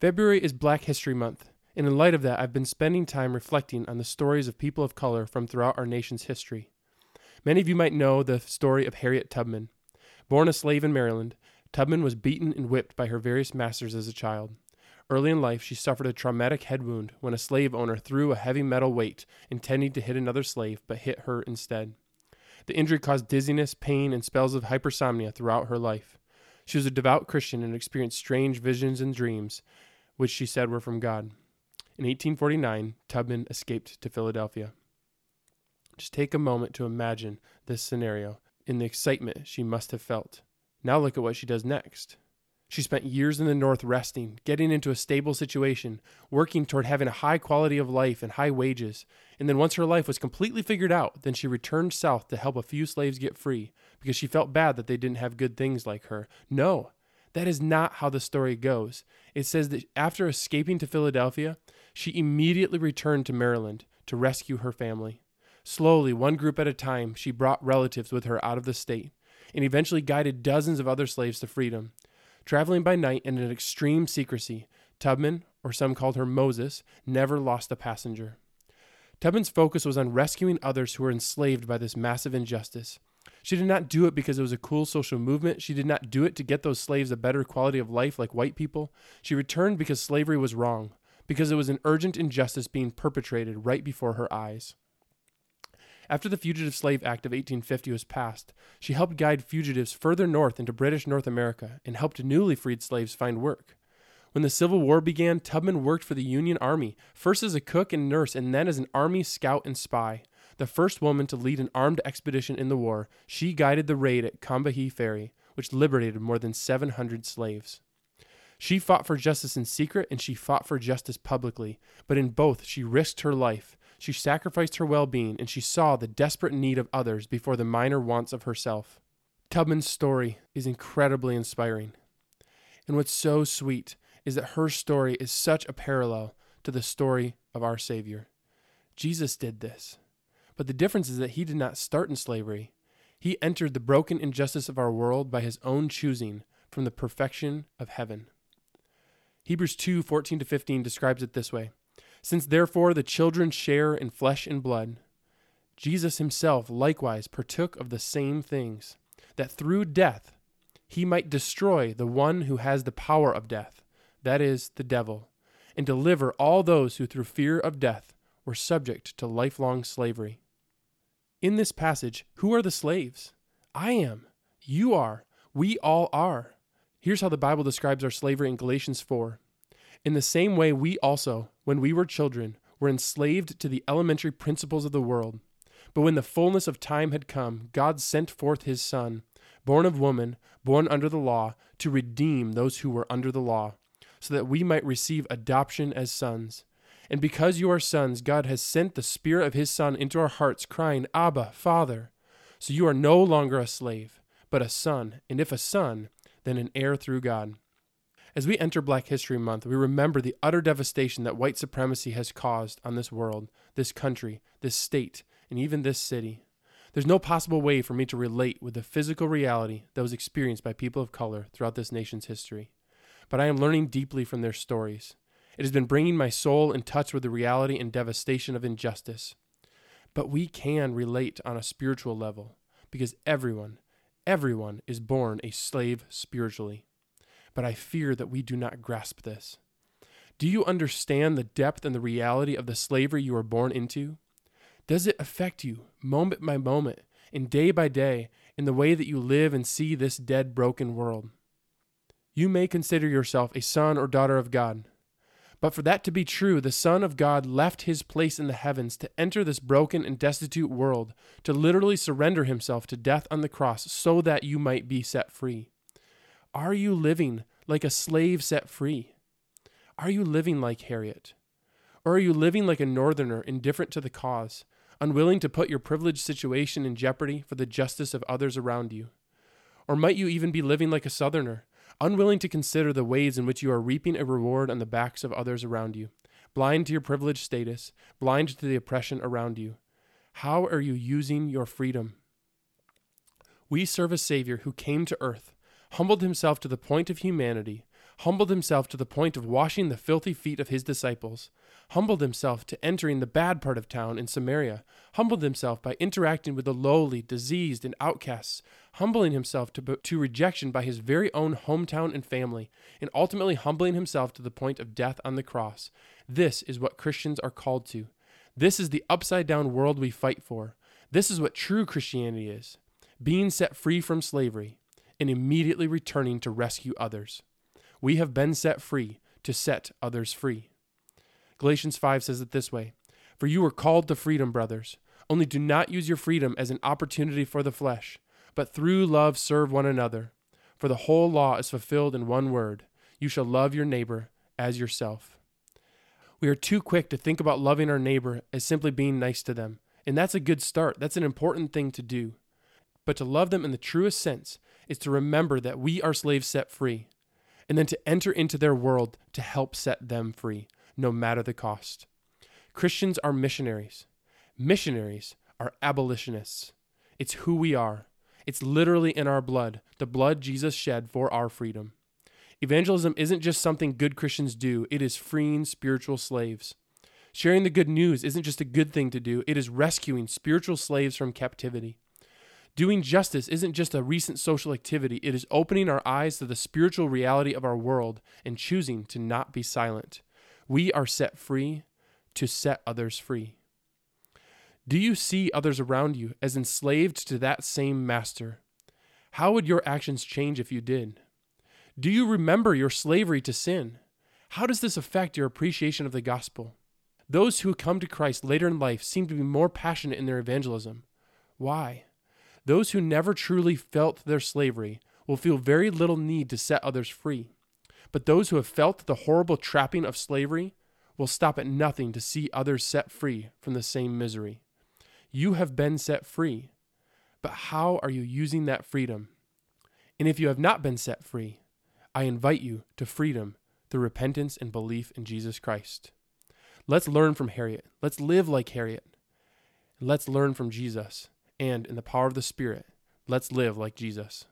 February is Black History Month, and in light of that, I've been spending time reflecting on the stories of people of color from throughout our nation's history. Many of you might know the story of Harriet Tubman. Born a slave in Maryland, Tubman was beaten and whipped by her various masters as a child. Early in life, she suffered a traumatic head wound when a slave owner threw a heavy metal weight intending to hit another slave, but hit her instead. The injury caused dizziness, pain, and spells of hypersomnia throughout her life. She was a devout Christian and experienced strange visions and dreams, which she said were from God. In 1849, Tubman escaped to Philadelphia. Just take a moment to imagine this scenario in the excitement she must have felt. Now look at what she does next. She spent years in the North resting, getting into a stable situation, working toward having a high quality of life and high wages. And then once her life was completely figured out, then she returned south to help a few slaves get free because she felt bad that they didn't have good things like her. No, that is not how the story goes. It says that after escaping to Philadelphia, she immediately returned to Maryland to rescue her family. Slowly, one group at a time, she brought relatives with her out of the state and eventually guided dozens of other slaves to freedom. Traveling by night and in extreme secrecy, Tubman, or some called her Moses, never lost a passenger. Tubman's focus was on rescuing others who were enslaved by this massive injustice. She did not do it because it was a cool social movement. She did not do it to get those slaves a better quality of life like white people. She returned because slavery was wrong, because it was an urgent injustice being perpetrated right before her eyes. After the Fugitive Slave Act of 1850 was passed, she helped guide fugitives further north into British North America and helped newly freed slaves find work. When the Civil War began, Tubman worked for the Union Army, first as a cook and nurse and then as an Army scout and spy. The first woman to lead an armed expedition in the war, she guided the raid at Combahee Ferry, which liberated more than 700 slaves. She fought for justice in secret and she fought for justice publicly, but in both she risked her life. She sacrificed her well being and she saw the desperate need of others before the minor wants of herself. Tubman's story is incredibly inspiring. And what's so sweet is that her story is such a parallel to the story of our Savior. Jesus did this. But the difference is that he did not start in slavery. He entered the broken injustice of our world by his own choosing from the perfection of heaven. Hebrews 2 14 to 15 describes it this way Since therefore the children share in flesh and blood, Jesus himself likewise partook of the same things, that through death he might destroy the one who has the power of death, that is, the devil, and deliver all those who through fear of death were subject to lifelong slavery. In this passage, who are the slaves? I am. You are. We all are. Here's how the Bible describes our slavery in Galatians 4. In the same way, we also, when we were children, were enslaved to the elementary principles of the world. But when the fullness of time had come, God sent forth his Son, born of woman, born under the law, to redeem those who were under the law, so that we might receive adoption as sons. And because you are sons, God has sent the Spirit of His Son into our hearts, crying, Abba, Father. So you are no longer a slave, but a son, and if a son, then an heir through God. As we enter Black History Month, we remember the utter devastation that white supremacy has caused on this world, this country, this state, and even this city. There's no possible way for me to relate with the physical reality that was experienced by people of color throughout this nation's history. But I am learning deeply from their stories. It has been bringing my soul in touch with the reality and devastation of injustice. But we can relate on a spiritual level because everyone, everyone is born a slave spiritually. But I fear that we do not grasp this. Do you understand the depth and the reality of the slavery you are born into? Does it affect you moment by moment and day by day in the way that you live and see this dead, broken world? You may consider yourself a son or daughter of God, but for that to be true, the Son of God left his place in the heavens to enter this broken and destitute world, to literally surrender himself to death on the cross so that you might be set free. Are you living like a slave set free? Are you living like Harriet? Or are you living like a northerner indifferent to the cause, unwilling to put your privileged situation in jeopardy for the justice of others around you? Or might you even be living like a southerner, unwilling to consider the ways in which you are reaping a reward on the backs of others around you, blind to your privileged status, blind to the oppression around you. How are you using your freedom? We serve a Savior who came to earth, humbled himself to the point of humanity, humbled himself to the point of washing the filthy feet of his disciples, humbled himself to entering the bad part of town in Samaria, humbled himself by interacting with the lowly, diseased, and outcasts, humbling himself to, to rejection by his very own hometown and family, and ultimately humbling himself to the point of death on the cross. This is what Christians are called to. This is the upside down world we fight for. This is what true Christianity is being set free from slavery and immediately returning to rescue others. We have been set free to set others free. Galatians 5 says it this way For you were called to freedom, brothers. Only do not use your freedom as an opportunity for the flesh, but through love serve one another. For the whole law is fulfilled in one word you shall love your neighbor as yourself. We are too quick to think about loving our neighbor as simply being nice to them, and that's a good start. That's an important thing to do. But to love them in the truest sense is to remember that we are slaves set free, and then to enter into their world to help set them free, no matter the cost. Christians are missionaries. Missionaries are abolitionists. It's who we are. It's literally in our blood, the blood Jesus shed for our freedom. Evangelism isn't just something good Christians do, it is freeing spiritual slaves. Sharing the good news isn't just a good thing to do, it is rescuing spiritual slaves from captivity. Doing justice isn't just a recent social activity, it is opening our eyes to the spiritual reality of our world and choosing to not be silent. We are set free to set others free. Do you see others around you as enslaved to that same master? How would your actions change if you did? Do you remember your slavery to sin? How does this affect your appreciation of the gospel? Those who come to Christ later in life seem to be more passionate in their evangelism. Why? Those who never truly felt their slavery will feel very little need to set others free. But those who have felt the horrible trapping of slavery will stop at nothing to see others set free from the same misery. You have been set free, but how are you using that freedom? And if you have not been set free, I invite you to freedom through repentance and belief in Jesus Christ. Let's learn from Harriet. Let's live like Harriet. Let's learn from Jesus. And in the power of the Spirit, let's live like Jesus.